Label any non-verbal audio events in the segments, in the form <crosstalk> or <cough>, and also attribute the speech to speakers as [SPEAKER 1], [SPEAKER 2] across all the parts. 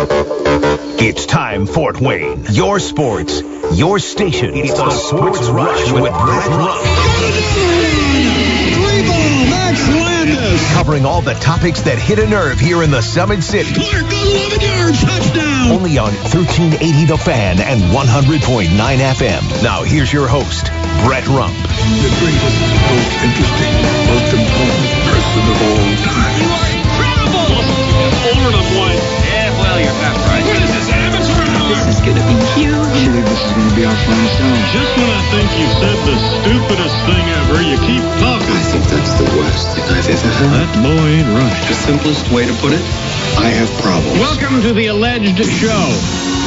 [SPEAKER 1] It's time, Fort Wayne. Your sports, your station. It's the Sports Rush with Brett Rump.
[SPEAKER 2] Max Landis.
[SPEAKER 1] Covering all the topics that hit a nerve here in the Summit City.
[SPEAKER 2] Clark 11 yards. Touchdown.
[SPEAKER 1] Only on 1380 The Fan and 100.9 FM. Now here's your host, Brett Rump.
[SPEAKER 3] the greatest, most interesting, most important person of all time.
[SPEAKER 4] Yeah, well, you're half right.
[SPEAKER 2] What is this, amateur hour?
[SPEAKER 5] This is gonna be huge.
[SPEAKER 3] I believe this is going to be our final sound.
[SPEAKER 6] Just when I think you said the stupidest thing ever, you keep talking.
[SPEAKER 3] I think that's the worst thing I've ever heard.
[SPEAKER 6] That boy ain't right.
[SPEAKER 3] The simplest way to put it, I have problems.
[SPEAKER 6] Welcome to the alleged show.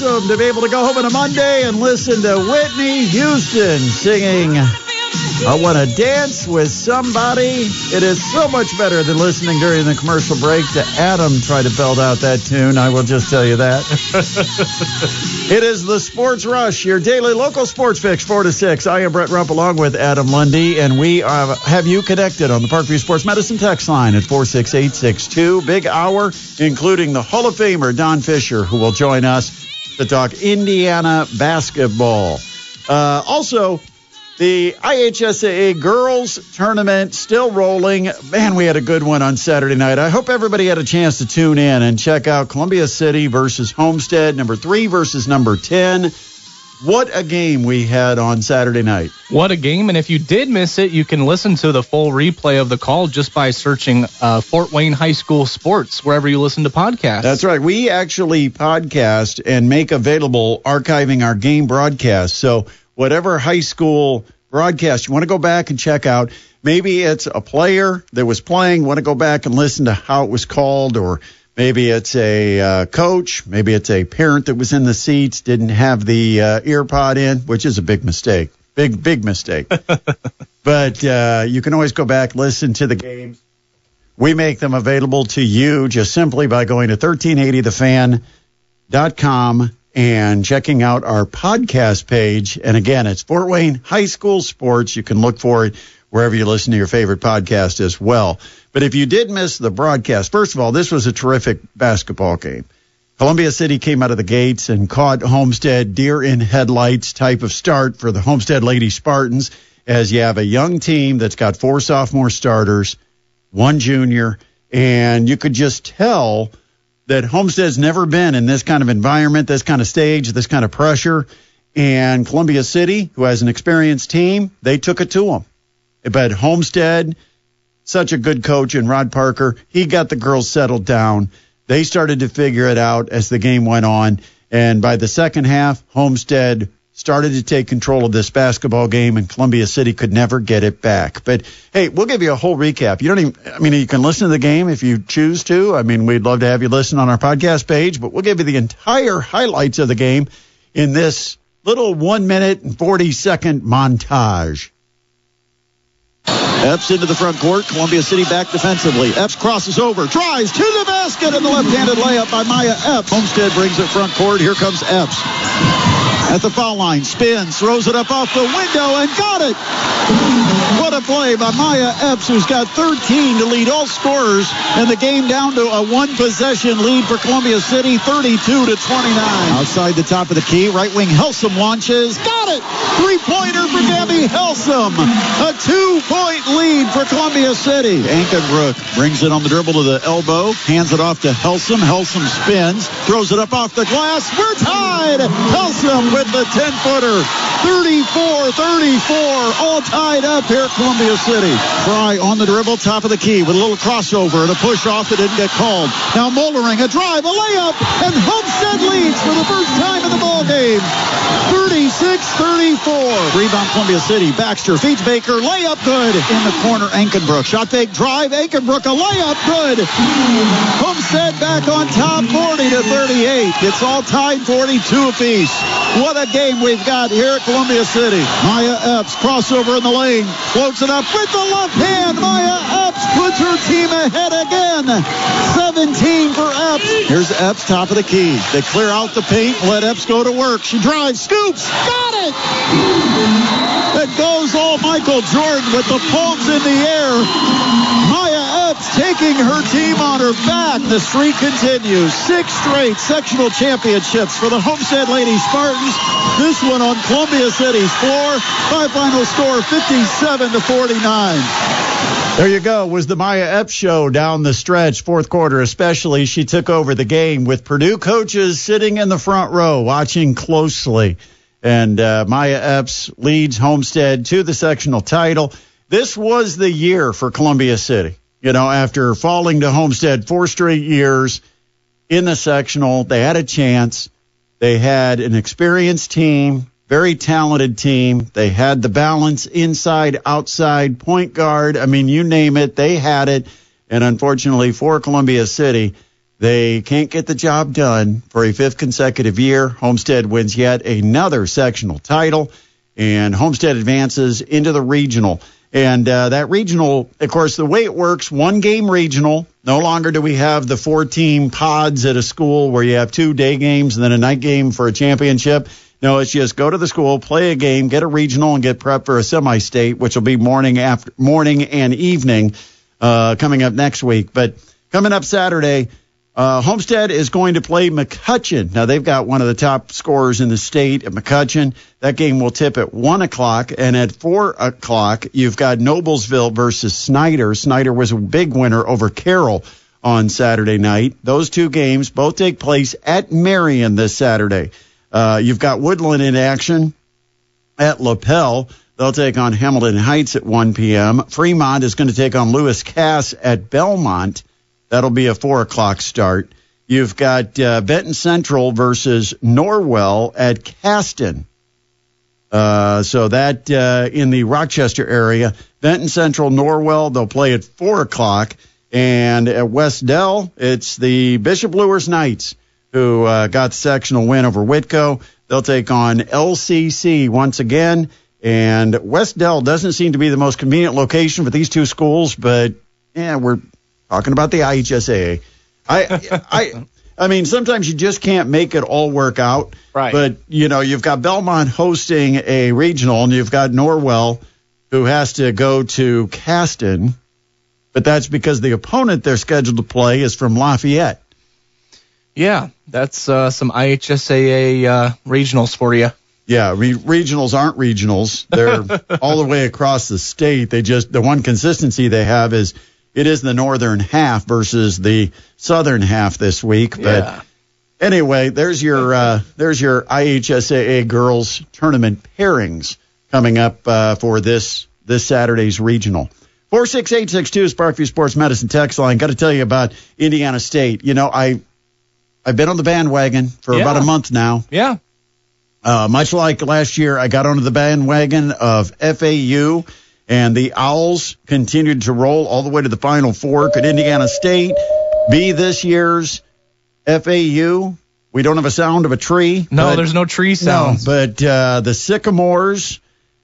[SPEAKER 7] Awesome to be able to go home on a Monday and listen to Whitney Houston singing I Want to Dance with Somebody. It is so much better than listening during the commercial break to Adam try to belt out that tune. I will just tell you that. <laughs> it is the Sports Rush, your daily local sports fix, 4 to 6. I am Brett Rump along with Adam Lundy, and we uh, have you connected on the Parkview Sports Medicine text line at 46862. Big hour, including the Hall of Famer Don Fischer, who will join us to talk Indiana basketball. Uh, also, the IHSAA girls tournament still rolling. Man, we had a good one on Saturday night. I hope everybody had a chance to tune in and check out Columbia City versus Homestead, number three versus number 10. What a game we had on Saturday night.
[SPEAKER 8] What a game. And if you did miss it, you can listen to the full replay of the call just by searching uh, Fort Wayne High School Sports wherever you listen to podcasts.
[SPEAKER 7] That's right. We actually podcast and make available archiving our game broadcast. So whatever high school broadcast you want to go back and check out, maybe it's a player that was playing, want to go back and listen to how it was called, or maybe it's a uh, coach, maybe it's a parent that was in the seats, didn't have the uh, ear pod in, which is a big mistake. Big, big mistake. <laughs> but uh, you can always go back, listen to the games. We make them available to you just simply by going to 1380thefan.com and checking out our podcast page. And again, it's Fort Wayne High School Sports. You can look for it wherever you listen to your favorite podcast as well. But if you did miss the broadcast, first of all, this was a terrific basketball game. Columbia City came out of the gates and caught Homestead deer in headlights type of start for the Homestead Lady Spartans as you have a young team that's got four sophomore starters, one junior, and you could just tell that Homestead's never been in this kind of environment, this kind of stage, this kind of pressure. And Columbia City, who has an experienced team, they took it to them. But Homestead, such a good coach and Rod Parker, he got the girls settled down. They started to figure it out as the game went on. And by the second half, Homestead started to take control of this basketball game, and Columbia City could never get it back. But hey, we'll give you a whole recap. You don't even, I mean, you can listen to the game if you choose to. I mean, we'd love to have you listen on our podcast page, but we'll give you the entire highlights of the game in this little one minute and 40 second montage. Epps into the front court. Columbia City back defensively. Epps crosses over, tries to the basket, and the left-handed layup by Maya Epps. Homestead brings it front court. Here comes Epps. At the foul line, spins, throws it up off the window, and got it. What a play by Maya Epps, who's got 13 to lead all scorers, and the game down to a one-possession lead for Columbia City, 32 to 29. Outside the top of the key, right wing Helsum launches, got it. Three-pointer for Gabby Helsum. A two-point lead for Columbia City. Ankenbrook brings it on the dribble to the elbow, hands it off to Helsum. Helsum spins, throws it up off the glass. We're tied. Helsum with the 10-footer. 34-34, all tied up here at Columbia City. Fry on the dribble, top of the key with a little crossover and a push off that didn't get called. Now Mollering, a drive, a layup, and Homestead leads for the first time in the ball game. 36-34. Rebound Columbia City. Baxter feeds Baker, layup good in the corner. Ankenbrook shot fake drive. Ankenbrook a layup good. Homestead back on top, 40 to to 38. It's all tied 42 apiece. What a game we've got here at Columbia City. Maya Epps crossover in the lane, floats it up with the left hand. Maya Epps puts her team ahead again. 17 for Epps. Here's Epps, top of the key. They clear out the paint, let Epps go to work. She drives, scoops, got it. It goes all Michael Jordan with the palms in the air. Maya Epps taking her team on her back. The streak continues. Six straight sectional championships for the Homestead Lady Spartans. This one on Columbia City's floor. By final score 57 to 49. There you go. Was the Maya Epps show down the stretch, fourth quarter especially. She took over the game with Purdue coaches sitting in the front row watching closely. And uh, Maya Epps leads Homestead to the sectional title. This was the year for Columbia City. You know, after falling to Homestead four straight years in the sectional, they had a chance. They had an experienced team, very talented team. They had the balance inside, outside, point guard. I mean, you name it, they had it. And unfortunately for Columbia City, they can't get the job done for a fifth consecutive year. Homestead wins yet another sectional title, and Homestead advances into the regional. And uh, that regional, of course, the way it works, one game regional. No longer do we have the four team pods at a school where you have two day games and then a night game for a championship. No, it's just go to the school, play a game, get a regional, and get prepped for a semi state, which will be morning after morning and evening uh, coming up next week. But coming up Saturday, uh, Homestead is going to play McCutcheon. Now they've got one of the top scorers in the state at McCutcheon. That game will tip at one o'clock, and at four o'clock you've got Noblesville versus Snider. Snider was a big winner over Carroll on Saturday night. Those two games both take place at Marion this Saturday. Uh, you've got Woodland in action at Lapel. They'll take on Hamilton Heights at 1 p.m. Fremont is going to take on Lewis Cass at Bellmont. That'll be a 4 o'clock start. You've got uh, Benton Central versus Norwell at Caston. Uh, so that uh, in the Rochester area, Benton Central, Norwell, they'll play at 4 o'clock. And at Wes-Del, it's the Bishop Luers Knights who uh, got the sectional win over Whitko. They'll take on LCC once again. And Wes-Del doesn't seem to be the most convenient location for these two schools, but yeah, we're talking about the IHSAA. I, I, I mean, sometimes you just can't make it all work out.
[SPEAKER 8] Right.
[SPEAKER 7] But you know, you've got Bellmont hosting a regional, and you've got Norwell who has to go to Caston, but that's because the opponent they're scheduled to play is from Lafayette.
[SPEAKER 8] Yeah, that's uh, some IHSAA uh, regionals for you.
[SPEAKER 7] Yeah, re- regionals aren't regionals. They're <laughs> all the way across the state. They just the one consistency they have is it is the northern half versus the southern half this week. But
[SPEAKER 8] Yeah.
[SPEAKER 7] anyway, there's your uh, there's your IHSAA girls tournament pairings coming up uh, for this this Saturday's regional. Four six eight six two is Parkview Sports Medicine text line. Got to tell you about Indiana State. You know, I I've been on the bandwagon for
[SPEAKER 8] Yeah.
[SPEAKER 7] about a month now.
[SPEAKER 8] Yeah.
[SPEAKER 7] Uh, much like last year, I got onto the bandwagon of FAU, and the Owls continued to roll all the way to the Final Four. Could Indiana State be this year's FAU? We don't have a sound of a tree.
[SPEAKER 8] No,
[SPEAKER 7] but-
[SPEAKER 8] there's no tree
[SPEAKER 7] no, but uh, the Sycamores,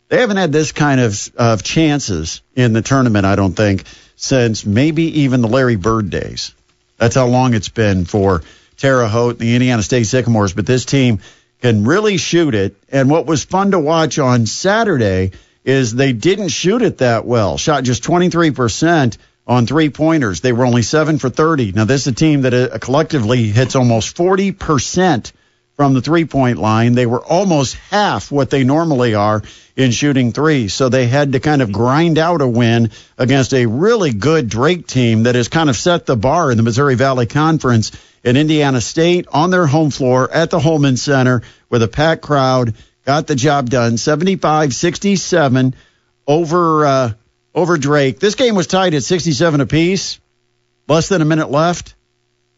[SPEAKER 7] they haven't had this kind of, of chances in the tournament, I don't think, since maybe even the Larry Bird days. That's how long it's been for Terre Haute, the Indiana State Sycamores. But this team can really shoot it. And what was fun to watch on Saturday is they didn't shoot it that well. Shot just 23% on three pointers. They were only 7 for 30. Now, this is a team that uh, collectively hits almost 40% from the three point line. They were almost half what they normally are in shooting three. So they had to kind of grind out a win against a really good Drake team that has kind of set the bar in the Missouri Valley Conference. And Indiana State on their home floor at the Hulman Center with a packed crowd got the job done 75 67 over, uh, over Drake. This game was tied at 67 apiece, less than a minute left.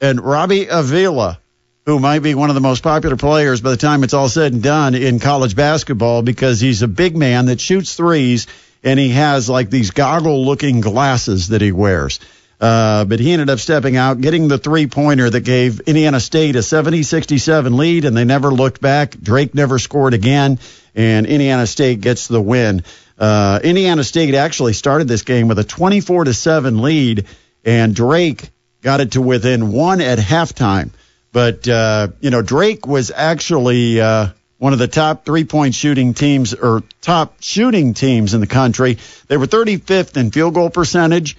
[SPEAKER 7] And Robbie Avila, who might be one of the most popular players by the time it's all said and done in college basketball because he's a big man that shoots threes and he has like these goggle looking glasses that he wears. Uh, but he ended up stepping out, getting the three pointer that gave Indiana State a 70 67 lead, and they never looked back. Drake never scored again, and Indiana State gets the win. Uh, Indiana State actually started this game with a 24 7 lead, and Drake got it to within one at halftime. But, uh, you know, Drake was actually uh, one of the top three point shooting teams or top shooting teams in the country. They were 35th in field goal percentage,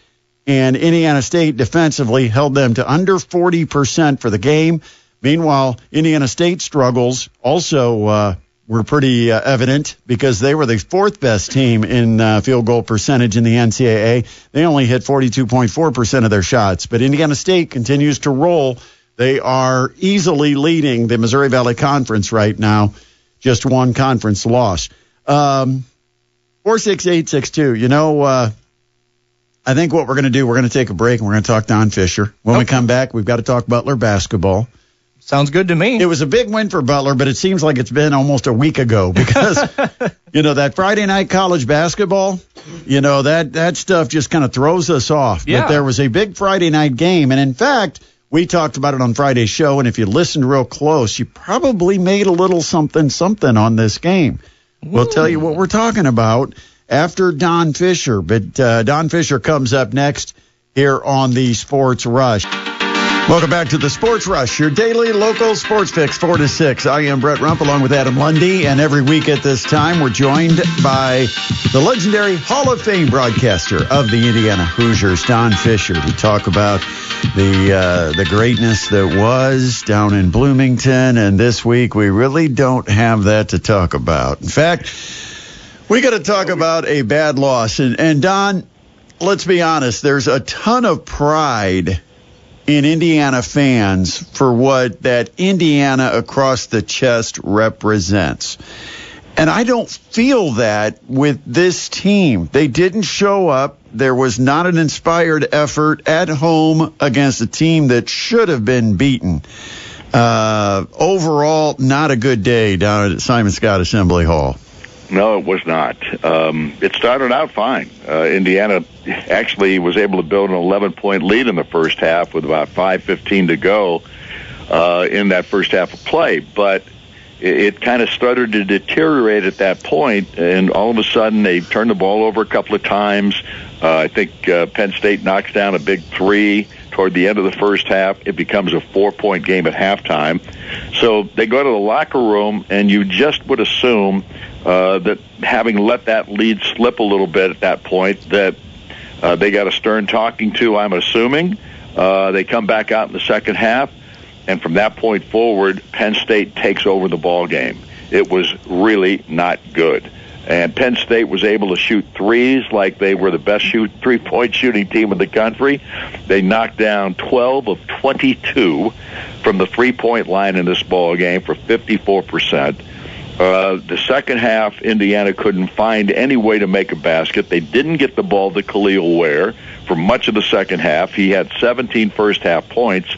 [SPEAKER 7] and Indiana State defensively held them to under 40% for the game. Meanwhile, Indiana State struggles also uh, were pretty uh, evident because they were the fourth best team in uh, field goal percentage in the NCAA. They only hit 42.4% of their shots, but Indiana State continues to roll. They are easily leading the Missouri Valley Conference right now. Just one conference loss. Um, 46862. You know, uh, I think what we're going to do, we're going to take a break and we're going to talk Don Fischer. When we come back, we've got to talk Butler basketball.
[SPEAKER 8] Sounds good to me.
[SPEAKER 7] It was a big win for Butler, but it seems like it's been almost a week ago <laughs> because you know that Friday night college basketball, you know that that stuff just kind of throws us off.
[SPEAKER 8] Yeah.
[SPEAKER 7] But there was a big Friday night game, and in fact, we talked about it on Friday's show. And if you listened real close, you probably made a little something something on this game. We'll tell you what we're talking about after Don Fischer. But uh, Don Fischer comes up next here on the Sports Rush. Welcome back to the Sports Rush, your daily local sports fix, 4 to 6. I am Brett Rump along with Adam Lundy, and every week at this time, we're joined by the legendary Hall of Fame broadcaster of the Indiana Hoosiers, Don Fischer, to talk about the uh, the greatness that was down in Bloomington. And this week, we really don't have that to talk about. In fact, we got to talk about a bad loss. And, and Don, let's be honest, there's a ton of pride in Indiana fans for what that Indiana across the chest represents. And I don't feel that with this team. They didn't show up. There was not an inspired effort at home against a team that should have been beaten. Uh, overall, not a good day down at Simon Skjodt Assembly Hall.
[SPEAKER 4] No, it was not. Um, it started out fine. Uh, Indiana actually was able to build an 11 point lead in the first half with about 5:15 to go uh, in that first half of play, but it, it kind of started to deteriorate at that point, and all of a sudden they turned the ball over a couple of times. Uh, I think uh, Penn State knocks down a big three toward the end of the first half. It becomes a four point game at halftime. So they go to the locker room, and you just would assume uh, that having let that lead slip a little bit at that point, that uh, they got a stern talking to. I'm assuming uh, they come back out in the second half, and from that point forward, Penn State takes over the ball game. It was really not good. And Penn State was able to shoot threes like they were the best shoot three point shooting team in the country. They knocked down 12 of 22 from the three point line in this ball game for 54 percent. Uh, the second half, Indiana couldn't find any way to make a basket. They didn't get the ball to Kel'el Ware for much of the second half. He had 17 first half points.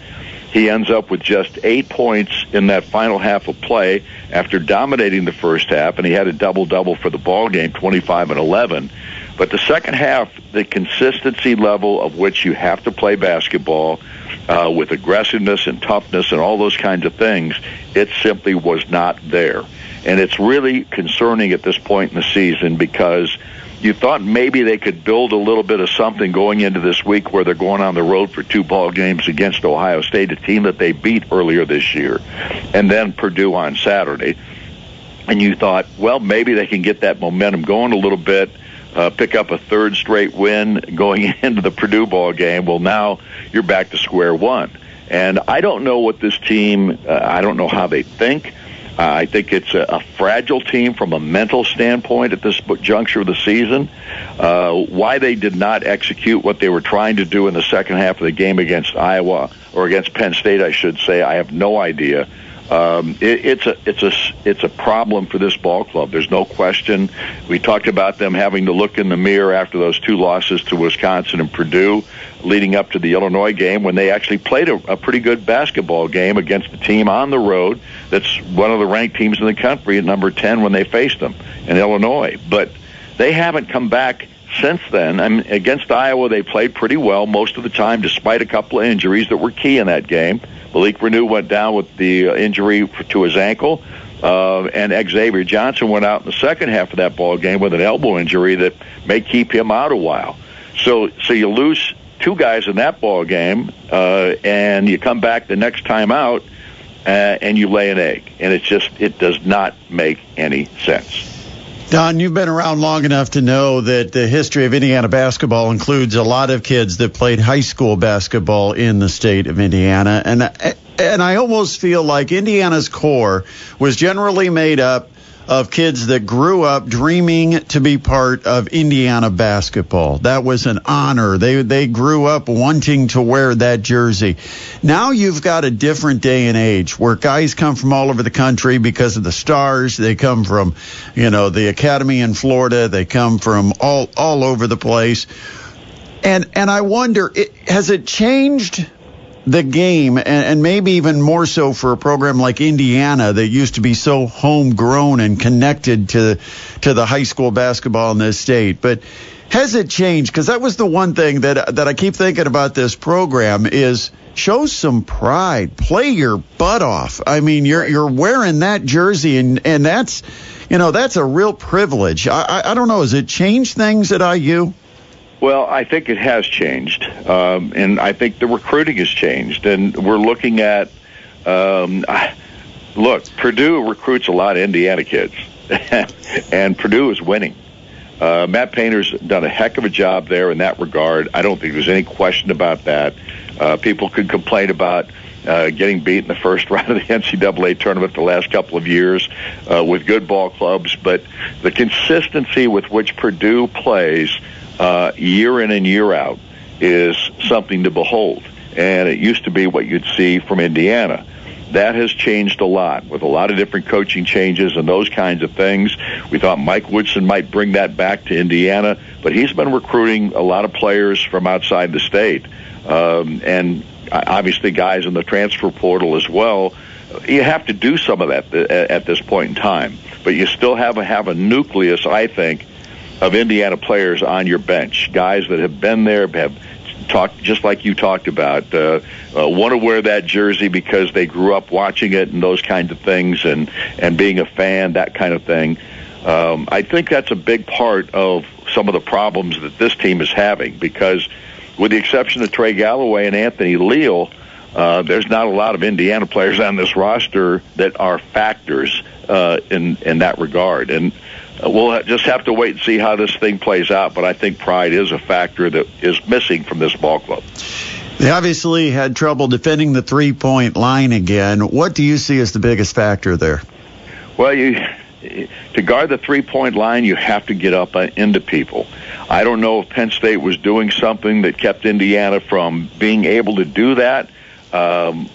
[SPEAKER 4] He ends up with just eight points in that final half of play after dominating the first half, and he had a double double for the ball game, 25 and 11. But the second half, the consistency level of which you have to play basketball uh, with aggressiveness and toughness and all those kinds of things, it simply was not there. And it's really concerning at this point in the season because you thought maybe they could build a little bit of something going into this week where they're going on the road for two ball games against Ohio State, a team that they beat earlier this year, and then Purdue on Saturday. And you thought, well, maybe they can get that momentum going a little bit, uh, pick up a third straight win going <laughs> into the Purdue ball game. Well, now you're back to square one. And I don't know what this team, uh, I don't know how they think. Uh, I think it's a, a fragile team from a mental standpoint at this juncture of the season. Uh, why they did not execute what they were trying to do in the second half of the game against Iowa or against Penn State, I should say, I have no idea. Um, it, it's a it's a it's a problem for this ball club. There's no question. We talked about them having to look in the mirror after those two losses to Wisconsin and Purdue, leading up to the Illinois game when they actually played a, a pretty good basketball game against a team on the road that's one of the ranked teams in the country at number ten when they faced them in Illinois. But they haven't come back since then, I mean, against Iowa, they played pretty well most of the time, despite a couple of injuries that were key in that game. Malik Reneau went down with the uh, injury to his ankle, uh, and Xavier Johnson went out in the second half of that ball game with an elbow injury that may keep him out a while. So, so you lose two guys in that ball game, uh, and you come back the next time out, uh, and you lay an egg, and it just it does not make any sense.
[SPEAKER 7] Don, you've been around long enough to know that the history of Indiana basketball includes a lot of kids that played high school basketball in the state of Indiana, and uh, and I almost feel like Indiana's core was generally made up of kids that grew up dreaming to be part of Indiana basketball. That was an honor. They they grew up wanting to wear that jersey. Now you've got a different day and age where guys come from all over the country because of the stars. They come from, you know, the academy in Florida. They come from all all over the place. And and I wonder, it, has it changed the game, and, and, maybe even more so for a program like Indiana that used to be so homegrown and connected to to the high school basketball in this state. But has it changed? Because that was the one thing that that I keep thinking about this program is show some pride, play your butt off. I mean, you're you're wearing that jersey, and and that's you know that's a real privilege. I I, I don't know. Has it changed things at IU?
[SPEAKER 4] Well, I think it has changed, um, and I think the recruiting has changed, and we're looking at. Um, look, Purdue recruits a lot of Indiana kids, <laughs> and Purdue is winning. Uh, Matt Painter's done a heck of a job there in that regard. I don't think there's any question about that. Uh, people could complain about uh, getting beat in the first <laughs> round of the NCAA tournament the last couple of years uh, with good ball clubs, but the consistency with which Purdue plays uh, year in and year out is something to behold. And it used to be what you'd see from Indiana. That has changed a lot with a lot of different coaching changes and those kinds of things. We thought Mike Woodson might bring that back to Indiana, but he's been recruiting a lot of players from outside the state. Um, and obviously guys in the transfer portal as well. You have to do some of that at this point in time, but you still have a, have a nucleus, I think, of Indiana players on your bench, guys that have been there, have talked just like you talked about, uh, uh, want to wear that jersey because they grew up watching it and those kinds of things, and and being a fan, that kind of thing. Um, I think that's a big part of some of the problems that this team is having because, with the exception of Trey Galloway and Anthony Leal, uh, there's not a lot of Indiana players on this roster that are factors uh, in in that regard, and we'll just have to wait and see how this thing plays out. But I think pride is a factor that is missing from this ball club.
[SPEAKER 7] They obviously had trouble defending the three point line again. What do you see as the biggest factor there?
[SPEAKER 4] Well, you to guard the three point line, you have to get up uh, into people. I don't know if Penn State was doing something that kept Indiana from being able to do that um,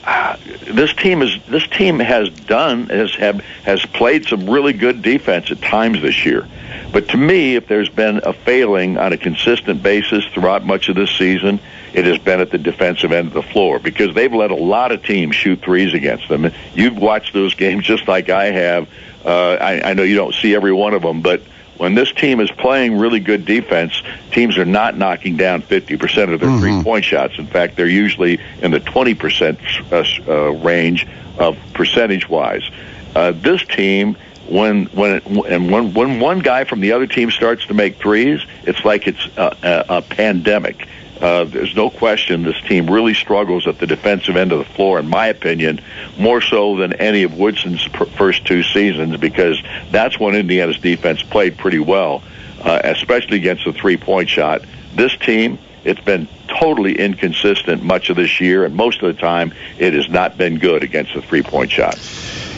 [SPEAKER 4] this team is this team has done has have has played some really good defense at times this year. But to me, if there's been a failing on a consistent basis throughout much of this season, it has been at the defensive end of the floor because they've let a lot of teams shoot threes against them. You've watched those <laughs> games just like I have. Uh, I, I know you don't see every one of them, but when this team is playing really good defense, teams are not knocking down 50% of their mm-hmm. three point shots. In fact, they're usually in the 20% uh, uh, range of percentage wise. Uh, this team, when when and when when one guy from the other team starts to make threes, it's like it's a, a, a pandemic. Uh, there's no question this team really struggles at the defensive end of the floor, in my opinion, more so than any of Woodson's pr- first two seasons, because that's when Indiana's defense played pretty well, uh, especially against the three point shot. This team, it's been totally inconsistent much of this year, and most of the time, it has not been good against the three point shot.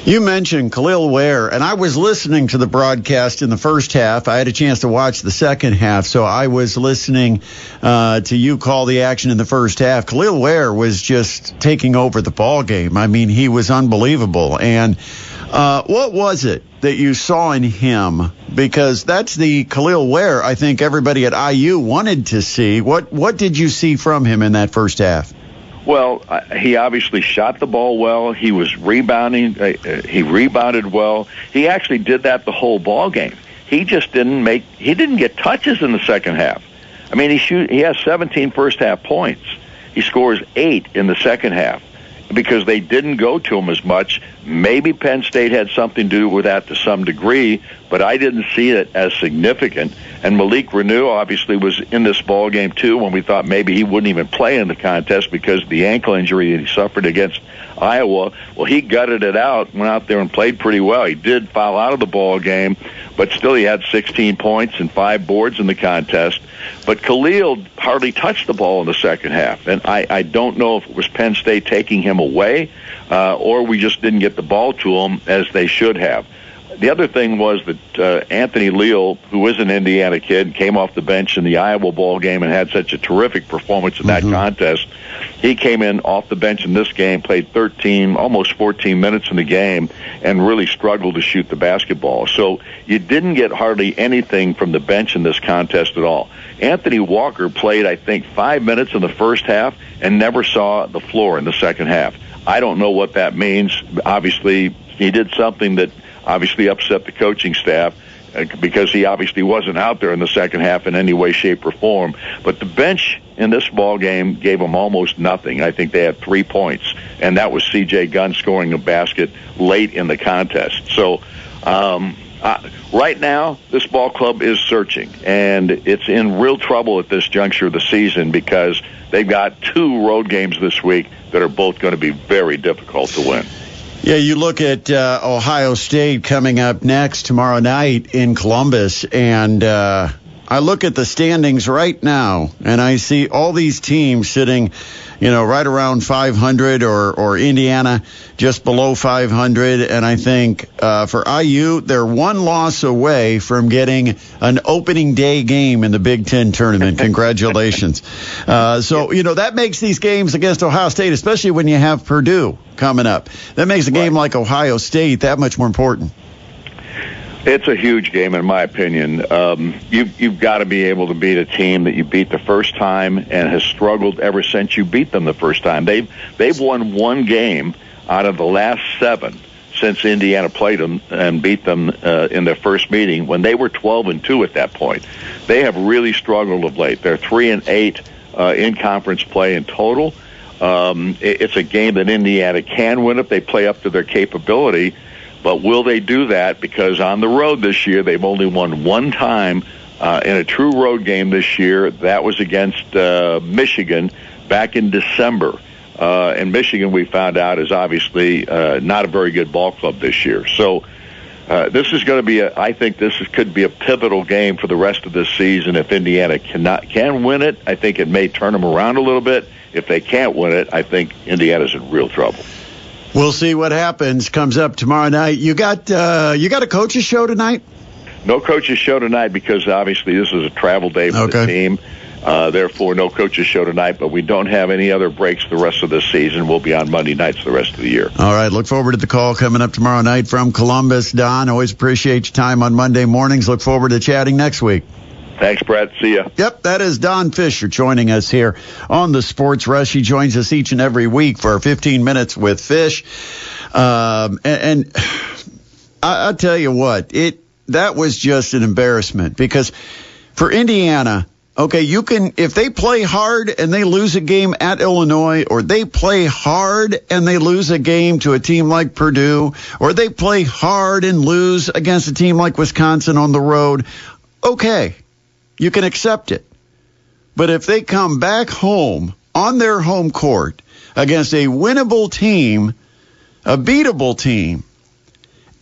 [SPEAKER 7] You mentioned Kel'el Ware, and I was listening to the broadcast in the first half. I had a chance to watch the second half, so I was listening uh, to you call the action in the first half. Kel'el Ware was just taking over the ball game. I mean, he was unbelievable. And uh, what was it that you saw in him? Because that's the Kel'el Ware I think everybody at IU wanted to see. What what did you see from him in that first half?
[SPEAKER 4] Well, he obviously shot the ball well. He was rebounding. Uh, uh, he rebounded well. He actually did that the whole ball game. he just didn't make. He didn't get touches in the second half. I mean, he shoot. He has 17 first half points. He scores eight in the second half because they didn't go to him as much. Maybe Penn State had something to do with that to some degree, but I didn't see it as significant. And Malik Reneau obviously was in this ball game too when we thought maybe he wouldn't even play in the contest because of the ankle injury he suffered against Iowa. Well, he gutted it out, went out there and played pretty well. He did foul out of the ball game, but still he had 16 points and five boards in the contest. But Kel'el hardly touched the ball in the second half, and I, I don't know if it was Penn State taking him away uh, or we just didn't get the ball to him as they should have. The other thing was that uh, Anthony Leal, who is an Indiana kid, came off the bench in the Iowa ball game and had such a terrific performance in that
[SPEAKER 7] Mhm.
[SPEAKER 4] contest. He came in off the bench in this game, played 13, almost 14 minutes in the game, and really struggled to shoot the basketball. So you didn't get hardly anything from the bench in this contest at all. Anthony Walker played, I think, five minutes in the first half and never saw the floor in the second half. I don't know what that means. Obviously, he did something that obviously upset the coaching staff uh, because he obviously wasn't out there in the second half in any way, shape, or form. But the bench in this ball game gave him almost nothing. I think they had three points, and that was C.J. Gunn scoring a basket late in the contest. So. Um, uh, right now, this ball club is searching, and it's in real trouble at this juncture of the season because they've got two road games this week that are both going to be very difficult to win.
[SPEAKER 7] Yeah, you look at uh, Ohio State coming up next tomorrow night in Columbus, and uh, I look at the standings right now, and I see all these teams sitting, you know, right around 500 or, or Indiana just below 500. And I think uh, for IU, they're one loss away from getting an opening day game in the Big Ten tournament. <laughs> Congratulations. Uh, so, you know, that makes these games against Ohio State, especially when you have Purdue coming up, that makes a game like Ohio State that much more important.
[SPEAKER 4] It's a huge game, in my opinion. Um, you, you've got to be able to beat a team that you beat the first time and has struggled ever since you beat them the first time. They've they've won one game out of the last seven since Indiana played them and beat them uh, in their first meeting when they were 12 and two at that point. They have really struggled of late. They're three and eight uh, in conference play in total. Um, it, it's a game that Indiana can win if they play up to their capability. But will they do that? Because on the road this year, they've only won one time uh, in a true road game this year. That was against uh, Michigan back in December. Uh, and Michigan, we found out, is obviously uh, not a very good ball club this year. So uh, this is going to be, a, I think, this is, could be a pivotal game for the rest of this season. If Indiana cannot can win it, I think it may turn them around a little bit. If they can't win it, I think Indiana's in real trouble.
[SPEAKER 7] We'll see what happens. Comes up tomorrow night. You got uh, you got a coaches show tonight.
[SPEAKER 4] No coaches show tonight because obviously this is a travel day for the team. Uh, therefore, no coaches show tonight, but we don't have any other breaks the rest of the season. We'll be on Monday nights the rest of the year.
[SPEAKER 7] All right. Look forward to the call coming up tomorrow night from Columbus. Don, always appreciate your time on Monday mornings. Look forward to chatting next week.
[SPEAKER 4] Thanks, Brett. See ya.
[SPEAKER 7] Yep, that is Don Fischer joining us here on the Sports Rush. He joins us each and every week for 15 minutes with Fisch. Um, and, and I, I tell you what, it that was just an embarrassment because for Indiana, okay, you can if they play hard and they lose a game at Illinois, or they play hard and they lose a game to a team like Purdue, or they play hard and lose against a team like Wisconsin on the road, okay, you can accept it. But if they come back home on their home court against a winnable team, a beatable team,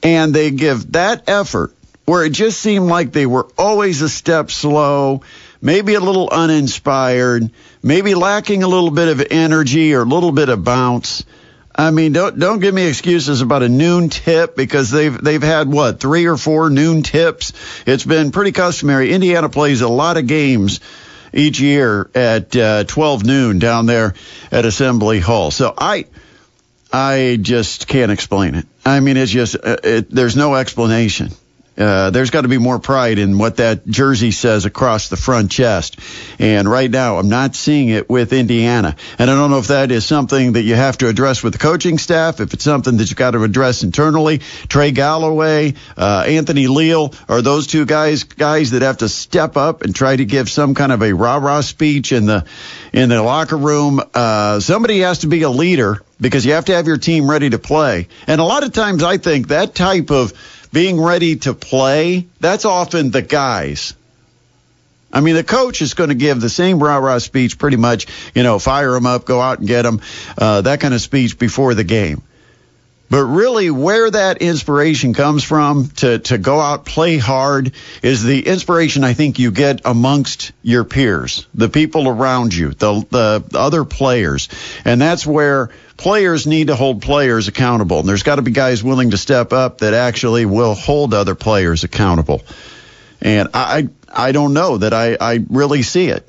[SPEAKER 7] and they give that effort where it just seemed like they were always a step slow, maybe a little uninspired, maybe lacking a little bit of energy or a little bit of bounce. I mean, don't don't give me excuses about a noon tip because they've they've had what three or four noon tips. It's been pretty customary. Indiana plays a lot of games each year at uh, 12 noon down there at Assembly Hall. So I I just can't explain it. I mean, it's just uh, it, there's no explanation. Uh, there's got to be more pride in what that jersey says across the front chest. And right now, I'm not seeing it with Indiana. And I don't know if that is something that you have to address with the coaching staff, if it's something that you've got to address internally. Trey Galloway, uh, Anthony Leal are those two guys, guys that have to step up and try to give some kind of a rah-rah speech in the, in the locker room. Uh, somebody has to be a leader because you have to have your team ready to play. And a lot of times I think that type of being ready to play, that's often the guys. I mean, the coach is going to give the same rah rah speech pretty much, you know, fire them up, go out and get them, uh, that kind of speech before the game. But really, where that inspiration comes from to, to go out, play hard, is the inspiration I think you get amongst your peers, the people around you, the, the other players. And that's where players need to hold players accountable. And there's got to be guys willing to step up that actually will hold other players accountable. And I, I don't know that I, I really see it.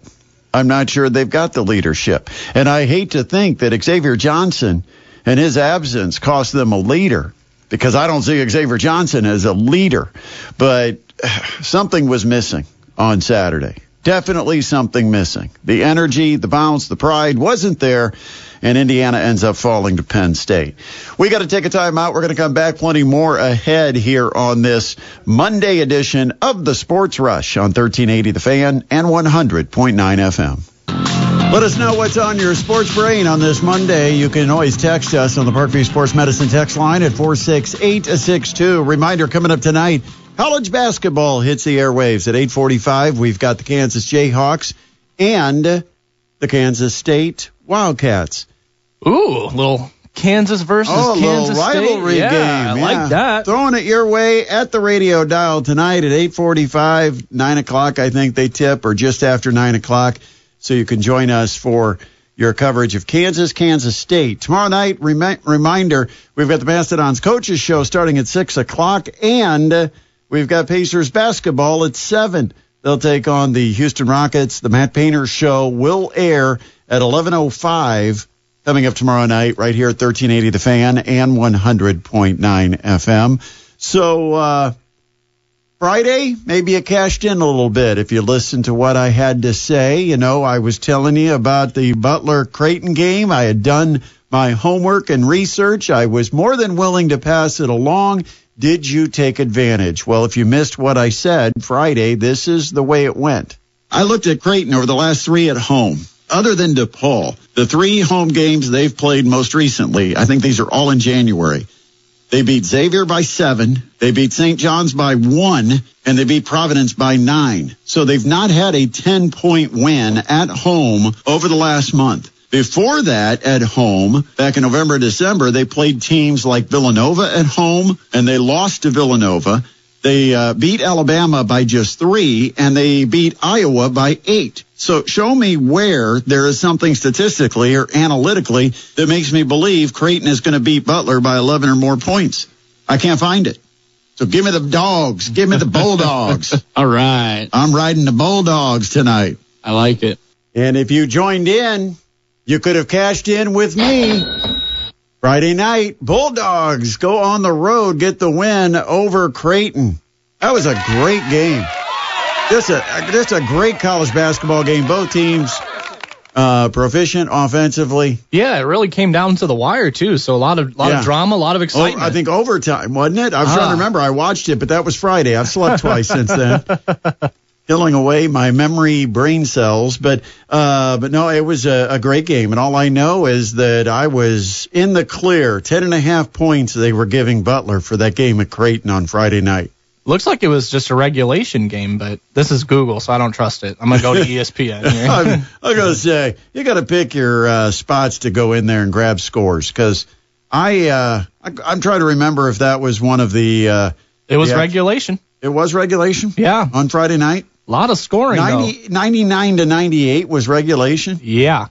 [SPEAKER 7] I'm not sure they've got the leadership. And I hate to think that Xavier Johnson and his absence cost them a leader because I don't see Xavier Johnson as a leader. But <sighs> something was missing on Saturday. Definitely something missing. The energy, the bounce, the pride wasn't there and Indiana ends up falling to Penn State. We got to take a time out. We're going to come back plenty more ahead here on this Monday edition of the Sports Rush on 1380 The Fan and 100.9 FM. Let us know what's on your sports brain on this Monday. You can always text us on the Parkview Sports Medicine text line at 46862. Reminder coming up tonight, college basketball hits the airwaves at 845. We've got the Kansas Jayhawks and the Kansas State Wildcats.
[SPEAKER 8] Ooh, little Kansas versus
[SPEAKER 7] oh,
[SPEAKER 8] Kansas
[SPEAKER 7] rivalry
[SPEAKER 8] State. Yeah,
[SPEAKER 7] game.
[SPEAKER 8] I
[SPEAKER 7] yeah.
[SPEAKER 8] like that.
[SPEAKER 7] Throwing it your way at the radio dial tonight at 8:45, 9 o'clock. I think they tip, or just after 9 o'clock, so you can join us for your coverage of Kansas, Kansas State tomorrow night. Remi- reminder: we've got the Mastodons coaches show starting at 6 o'clock, and we've got Pacers basketball at 7. They'll take on the Houston Rockets. The Matt Painter show will air at 11:05 coming up tomorrow night right here at 1380 The Fan and 100.9 FM. So uh, Friday, maybe you cashed in a little bit if you listened to what I had to say. You know, I was telling you about the Butler Creighton game. I had done my homework and research. I was more than willing to pass it along. Did you take advantage? Well, if you missed what I said Friday, this is the way it went. I looked at Creighton over the last three at home. Other than DePaul, the three home games they've played most recently, I think these are all in January. They beat Xavier by seven, they beat St. John's by one, and they beat Providence by nine. So they've not had a 10 point win at home over the last month. Before that, at home, back in November, December, they played teams like Villanova at home, and they lost to Villanova. They uh, beat Alabama by just three, and they beat Iowa by eight. So show me where there is something statistically or analytically that makes me believe Creighton is going to beat Butler by 11 or more points. I can't find it. So give me the dogs. Give me the Bulldogs. <laughs>
[SPEAKER 5] All right.
[SPEAKER 7] I'm riding the Bulldogs tonight.
[SPEAKER 5] I like it.
[SPEAKER 7] And if you joined in, you could have cashed in with me. Friday night, Bulldogs go on the road, get the win over Creighton. That was a great game. Just a just a great college basketball game. Both teams uh, proficient offensively.
[SPEAKER 8] Yeah, it really came down to the wire too. So a lot of lot
[SPEAKER 7] Yeah.
[SPEAKER 8] of drama, a lot of
[SPEAKER 7] Oh,
[SPEAKER 8] excitement.
[SPEAKER 7] I think overtime, wasn't it? I was trying
[SPEAKER 8] Ah.
[SPEAKER 7] to remember. I watched it, but that was Friday. I've slept twice since then. <laughs> Killing away my memory brain cells, but uh, but no, it was a, a great game, and all I know is that I was in the clear. Ten and a half points they were giving Butler for that game at Creighton on Friday night.
[SPEAKER 8] Looks like it was just a regulation game, but this is Google, so I don't trust it. I'm gonna go to <laughs> ESPN.
[SPEAKER 7] I'm, I'm <laughs> gonna say you got to pick your uh, spots to go in there and grab scores because I, uh, I I'm trying to remember if that was one of the uh,
[SPEAKER 8] it was
[SPEAKER 7] Yeah.
[SPEAKER 8] regulation.
[SPEAKER 7] it was regulation
[SPEAKER 8] Yeah,
[SPEAKER 7] on Friday night.
[SPEAKER 8] A lot of scoring.
[SPEAKER 7] 90, 99 to 98 was regulation.
[SPEAKER 8] Yeah.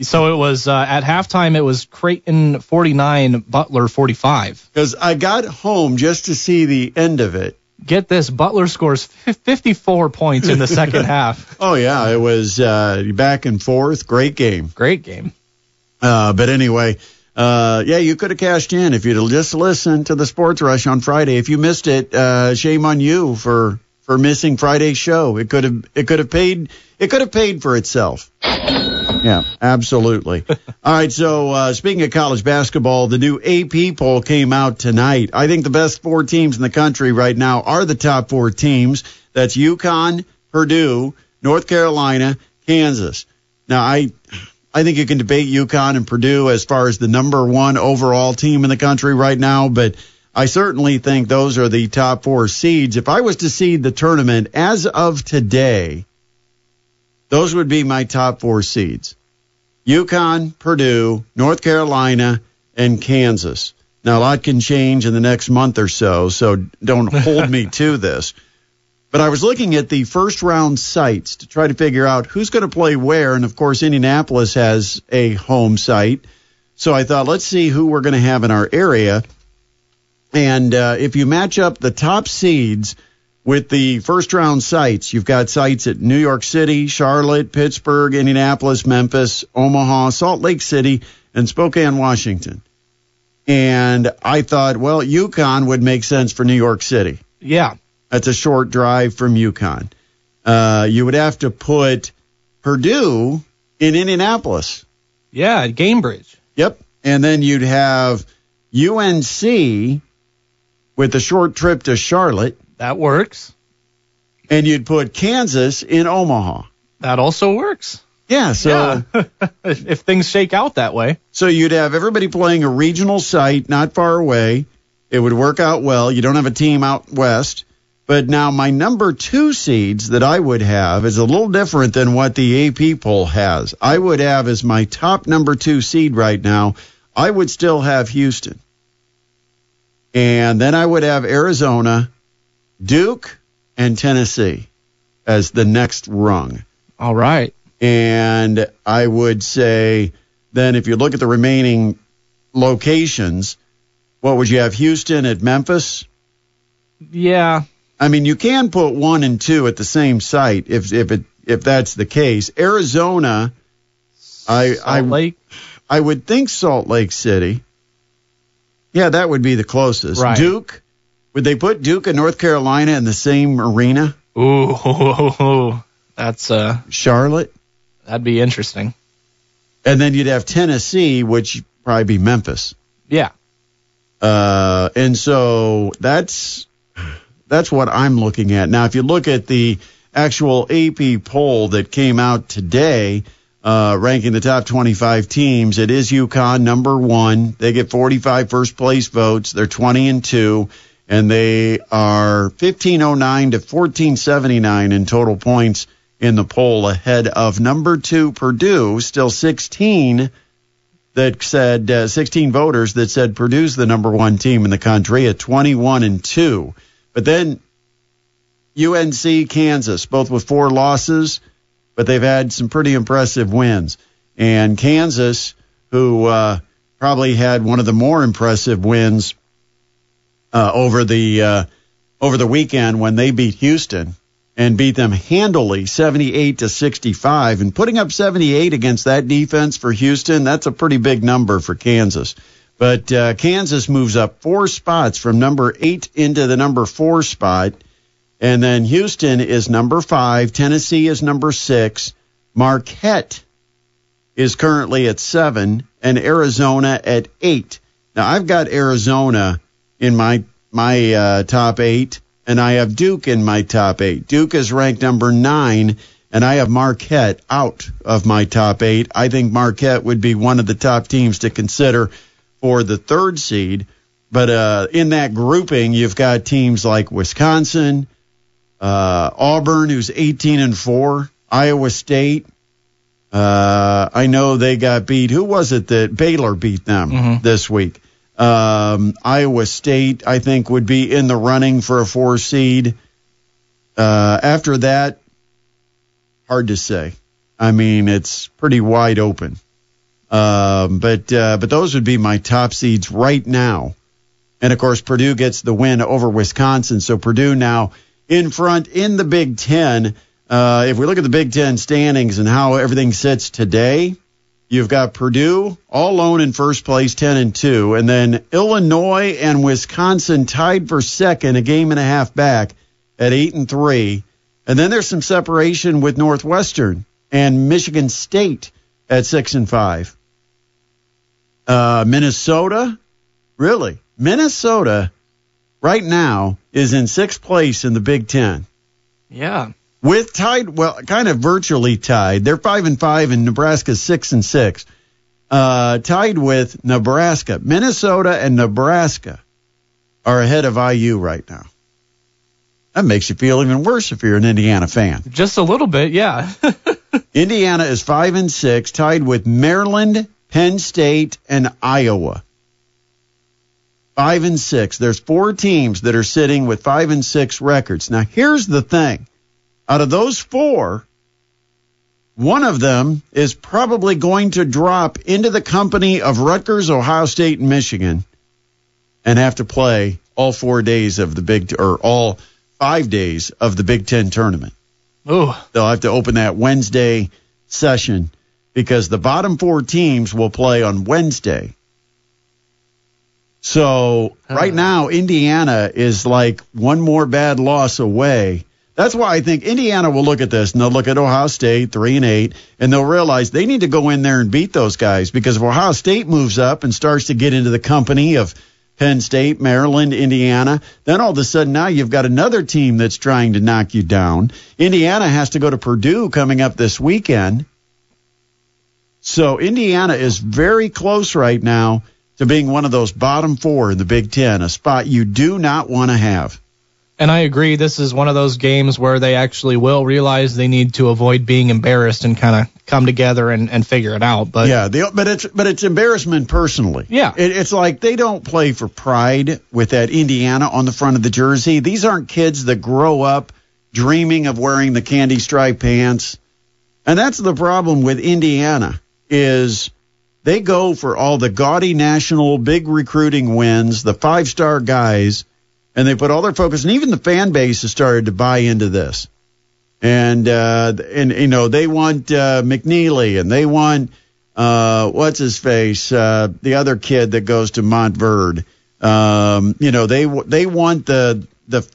[SPEAKER 8] So it was uh, at halftime. It was Creighton 49, Butler 45.
[SPEAKER 7] Because I got home just to see the end of it.
[SPEAKER 8] Get this, Butler scores 54 points in the second <laughs> half.
[SPEAKER 7] Oh, yeah, it was uh, back and forth. Great game.
[SPEAKER 8] Great game.
[SPEAKER 7] Uh, but anyway, Uh, yeah, you could have cashed in if you'd just listened to the Sports Rush on Friday. If you missed it, uh, shame on you for for missing Friday's show. It could have it could have paid it could have paid for itself. Yeah, absolutely. <laughs> All right, so uh, speaking of college basketball, the new AP poll came out tonight. I think the best four teams in the country right now are the top four teams. That's UConn, Purdue, North Carolina, Kansas. Now, I I think you can debate UConn and Purdue as far as the number one overall team in the country right now, but I certainly think those are the top four seeds. If I was to seed the tournament as of today, those would be my top four seeds. UConn, Purdue, North Carolina, and Kansas. Now, a lot can change in the next month or so, so don't <laughs> hold me to this. But I was looking at the first round sites to try to figure out who's going to play where. And of course, Indianapolis has a home site. So I thought, let's see who we're going to have in our area. And uh, if you match up the top seeds with the first round sites, you've got sites at New York City, Charlotte, Pittsburgh, Indianapolis, Memphis, Omaha, Salt Lake City, and Spokane, Washington. And I thought, well, UConn would make sense for New York City.
[SPEAKER 8] Yeah.
[SPEAKER 7] That's a short drive from UConn. Uh, you would have to put Purdue in Indianapolis.
[SPEAKER 8] Yeah, at Gainbridge.
[SPEAKER 7] Yep. And then you'd have UNC with a short trip to Charlotte,
[SPEAKER 8] That works.
[SPEAKER 7] and you'd put Kansas in Omaha.
[SPEAKER 8] That also works.
[SPEAKER 7] Yeah, so
[SPEAKER 8] yeah. <laughs> if things shake out that way.
[SPEAKER 7] so you'd have everybody playing a regional site not far away. It would work out well. You don't have a team out west. But now my number two seeds that I would have is a little different than what the AP poll has. I would have as my top number two seed right now, I would still have Houston. And then I would have Arizona, Duke, and Tennessee as the next rung.
[SPEAKER 8] All right.
[SPEAKER 7] And I would say then if you look at the remaining locations, what would you have? Houston at Memphis?
[SPEAKER 8] Yeah.
[SPEAKER 7] I mean, you can put one and two at the same site if if it if that's the case. Arizona, I
[SPEAKER 8] Salt
[SPEAKER 7] I
[SPEAKER 8] Lake.
[SPEAKER 7] I would think Salt Lake City. Yeah, that would be the closest.
[SPEAKER 8] Right.
[SPEAKER 7] Duke, would they put Duke and North Carolina in the same arena?
[SPEAKER 8] Ooh, <laughs> that's uh,
[SPEAKER 7] Charlotte,
[SPEAKER 8] that'd be interesting.
[SPEAKER 7] and then you'd have Tennessee, which probably be Memphis.
[SPEAKER 8] Yeah.
[SPEAKER 7] Uh, and so that's that's what I'm looking at. Now, if you look at the actual AP poll that came out today, uh, ranking the top 25 teams, it is UConn number one. They get 45 first place votes. They're 20 and two, and they are 1509 to 1479 in total points in the poll, ahead of number two Purdue, still 16 that said uh, 16 voters that said Purdue's the number one team in the country at 21 and two. But then UNC, Kansas, both with four losses, but they've had some pretty impressive wins. And Kansas, who uh, probably had one of the more impressive wins uh, over the uh, over the weekend when they beat Houston and beat them handily 78 to 65 and putting up 78 against that defense for Houston that's a pretty big number for Kansas. But uh, Kansas moves up four spots from number 8 into the number 4 spot and then Houston is number 5 Tennessee is number 6 Marquette is currently at 7 and Arizona at 8 now I've got Arizona in my my uh, top 8 and I have Duke in my top eight. Duke is ranked number nine, and I have Marquette out of my top eight. I think Marquette would be one of the top teams to consider for the third seed. But uh, in that grouping, you've got teams like Wisconsin, uh, Auburn, who's 18 and four, Iowa State. Uh, I know they got beat. Who was it that Baylor beat them this week? Um, Iowa State, I think, would be in the running for a four seed. Uh, after that, hard to say. I mean, it's pretty wide open. Um, but uh, but those would be my top seeds right now. And of course, Purdue gets the win over Wisconsin, so Purdue now in front in the Big Ten. Uh, if we look at the Big Ten standings and how everything sits today, You've got Purdue all alone in first place, 10 and 2. And then Illinois and Wisconsin tied for second, a game and a half back at 8 and 3. And then there's some separation with Northwestern and Michigan State at 6 and 5. Uh, Minnesota, really? Minnesota right now is in sixth place in the Big Ten
[SPEAKER 8] Yeah.
[SPEAKER 7] with tied, well, kind of virtually tied. They're five and five, and Nebraska's six and six. Uh, tied with Nebraska, Minnesota, and Nebraska are ahead of IU right now. That makes you feel even worse if you're an Indiana fan.
[SPEAKER 8] Just a little bit, yeah. <laughs>
[SPEAKER 7] Indiana is five and six, tied with Maryland, Penn State, and Iowa. Five and six. There's four teams that are sitting with five and six records. Now, here's the thing. Out of those four, one of them is probably going to drop into the company of Rutgers, Ohio State, and Michigan and have to play all four days of the Big, or all five days of the Big Ten tournament.
[SPEAKER 8] Ooh.
[SPEAKER 7] They'll have to open that Wednesday session because the bottom four teams will play on Wednesday. So right now, Indiana is like one more bad loss away. That's why I think Indiana will look at this and they'll look at Ohio State, three and eight, and they'll realize they need to go in there and beat those guys because if Ohio State moves up and starts to get into the company of Penn State, Maryland, Indiana, then all of a sudden now you've got another team that's trying to knock you down. Indiana has to go to Purdue coming up this weekend. So Indiana is very close right now to being one of those bottom four in the Big Ten, a spot you do not want to have.
[SPEAKER 8] And I agree. This is one of those games where they actually will realize they need to avoid being embarrassed and kind of come together and, and figure it out. But
[SPEAKER 7] yeah, the, but it's but it's embarrassment personally.
[SPEAKER 8] Yeah.
[SPEAKER 7] it, it's like they don't play for pride with that Indiana on the front of the jersey. These aren't kids that grow up dreaming of wearing the candy stripe pants, and that's the problem with Indiana is they go for all the gaudy national big recruiting wins, the five star guys, and they put all their focus, and even the fan base has started to buy into this. And uh, and you know they want uh, McNeeley, and they want uh, what's his face, uh, the other kid that goes to Montverde. Um, you know they they want the the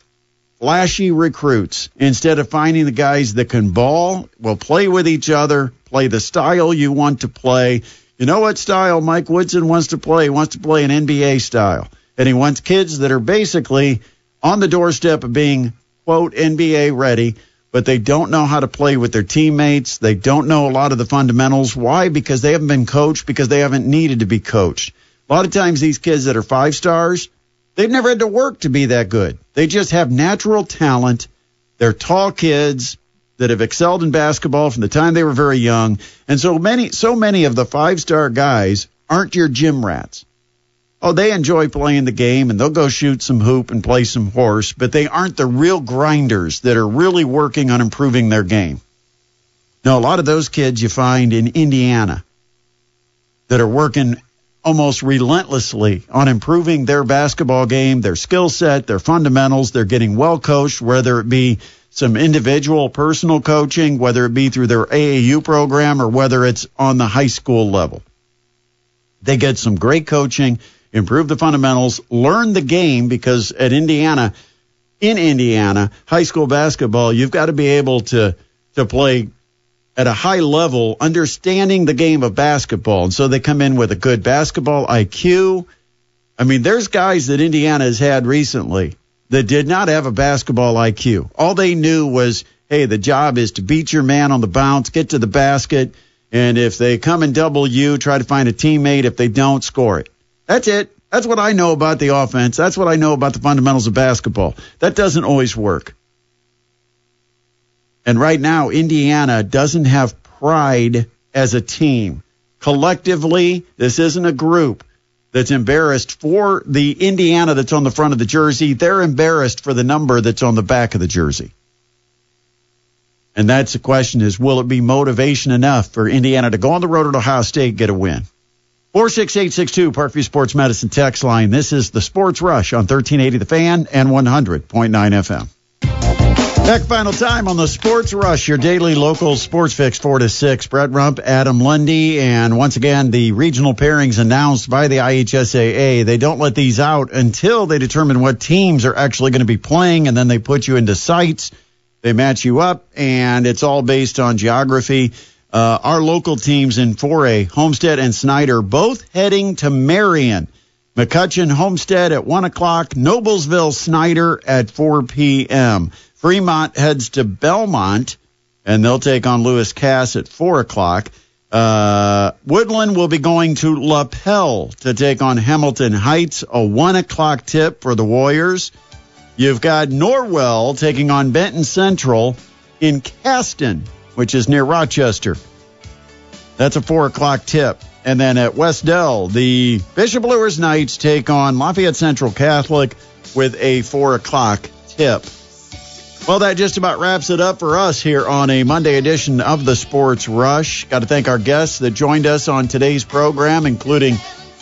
[SPEAKER 7] flashy recruits instead of finding the guys that can ball, will play with each other, play the style you want to play. You know what style Mike Woodson wants to play? He wants to play an NBA style. And he wants kids that are basically on the doorstep of being, quote, NBA ready, but they don't know how to play with their teammates. They don't know a lot of the fundamentals. Why? Because they haven't been coached, because they haven't needed to be coached. A lot of times, these kids that are five stars, they've never had to work to be that good. They just have natural talent. They're tall kids that have excelled in basketball from the time they were very young. And so many, so many of the five star guys aren't your gym rats. Oh, they enjoy playing the game and they'll go shoot some hoop and play some horse, but they aren't the real grinders that are really working on improving their game. Now, a lot of those kids you find in Indiana that are working almost relentlessly on improving their basketball game, their skill set, their fundamentals. They're getting well coached, whether it be some individual personal coaching, whether it be through their AAU program or whether it's on the high school level. They get some great coaching, improve the fundamentals, learn the game because at Indiana, in Indiana, high school basketball, you've got to be able to to play at a high level, understanding the game of basketball. And so they come in with a good basketball IQ. I mean, there's guys that Indiana has had recently that did not have a basketball IQ. All they knew was, hey, the job is to beat your man on the bounce, get to the basket, and if they come and double you, try to find a teammate. If they don't, score it. That's it. That's what I know about the offense. That's what I know about the fundamentals of basketball. That doesn't always work. And right now, Indiana doesn't have pride as a team. Collectively, this isn't a group that's embarrassed for the Indiana that's on the front of the jersey. They're embarrassed for the number that's on the back of the jersey. And that's the question is, will it be motivation enough for Indiana to go on the road at Ohio State, get a win? 46862 Parkview Sports Medicine text line. This is the Sports Rush on 1380 The Fan and 100.9 FM. Back final time on the Sports Rush, your daily local sports fix, 4 to 6. Brett Rump, Adam Lundy, and once again, the regional pairings announced by the IHSAA. They don't let these out until they determine what teams are actually going to be playing, and then they put you into sites. They match you up, and it's all based on geography. Uh, our local teams in 4A, Homestead and Snider, both heading to Marion. McCutcheon, Homestead at 1 o'clock, Noblesville, Snider at 4 p.m. Fremont heads to Bellmont, and they'll take on Lewis Cass at 4 o'clock. Uh, Woodland will be going to Lapel to take on Hamilton Heights, a 1 o'clock tip for the Warriors. You've got Norwell taking on Benton Central in Caston, which is near Rochester. That's a 4 o'clock tip. And then at Wes-Del, the Bishop Luers Knights take on Lafayette Central Catholic with a 4 o'clock tip. Well, that just about wraps it up for us here on a Monday edition of the Sports Rush. Got to thank our guests that joined us on today's program, including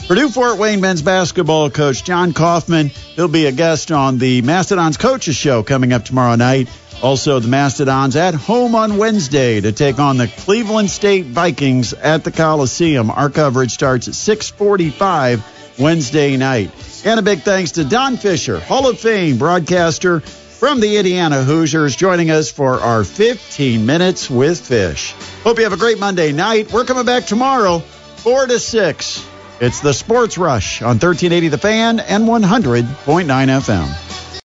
[SPEAKER 7] Purdue Fort Wayne men's basketball coach Jon Coffman. He'll be a guest on the Mastodons Coaches Show coming up tomorrow night. Also, the Mastodons at home on Wednesday to take on the Cleveland State Vikings at the Coliseum. Our coverage starts at 6:45 Wednesday night. And a big thanks to Don Fischer, Hall of Fame broadcaster from the Indiana Hoosiers, joining us for our 15 minutes with Fisch. Hope you have a great Monday night. We're coming back tomorrow, 4 to 6. It's the Sports Rush on 1380 The Fan and 100.9 FM.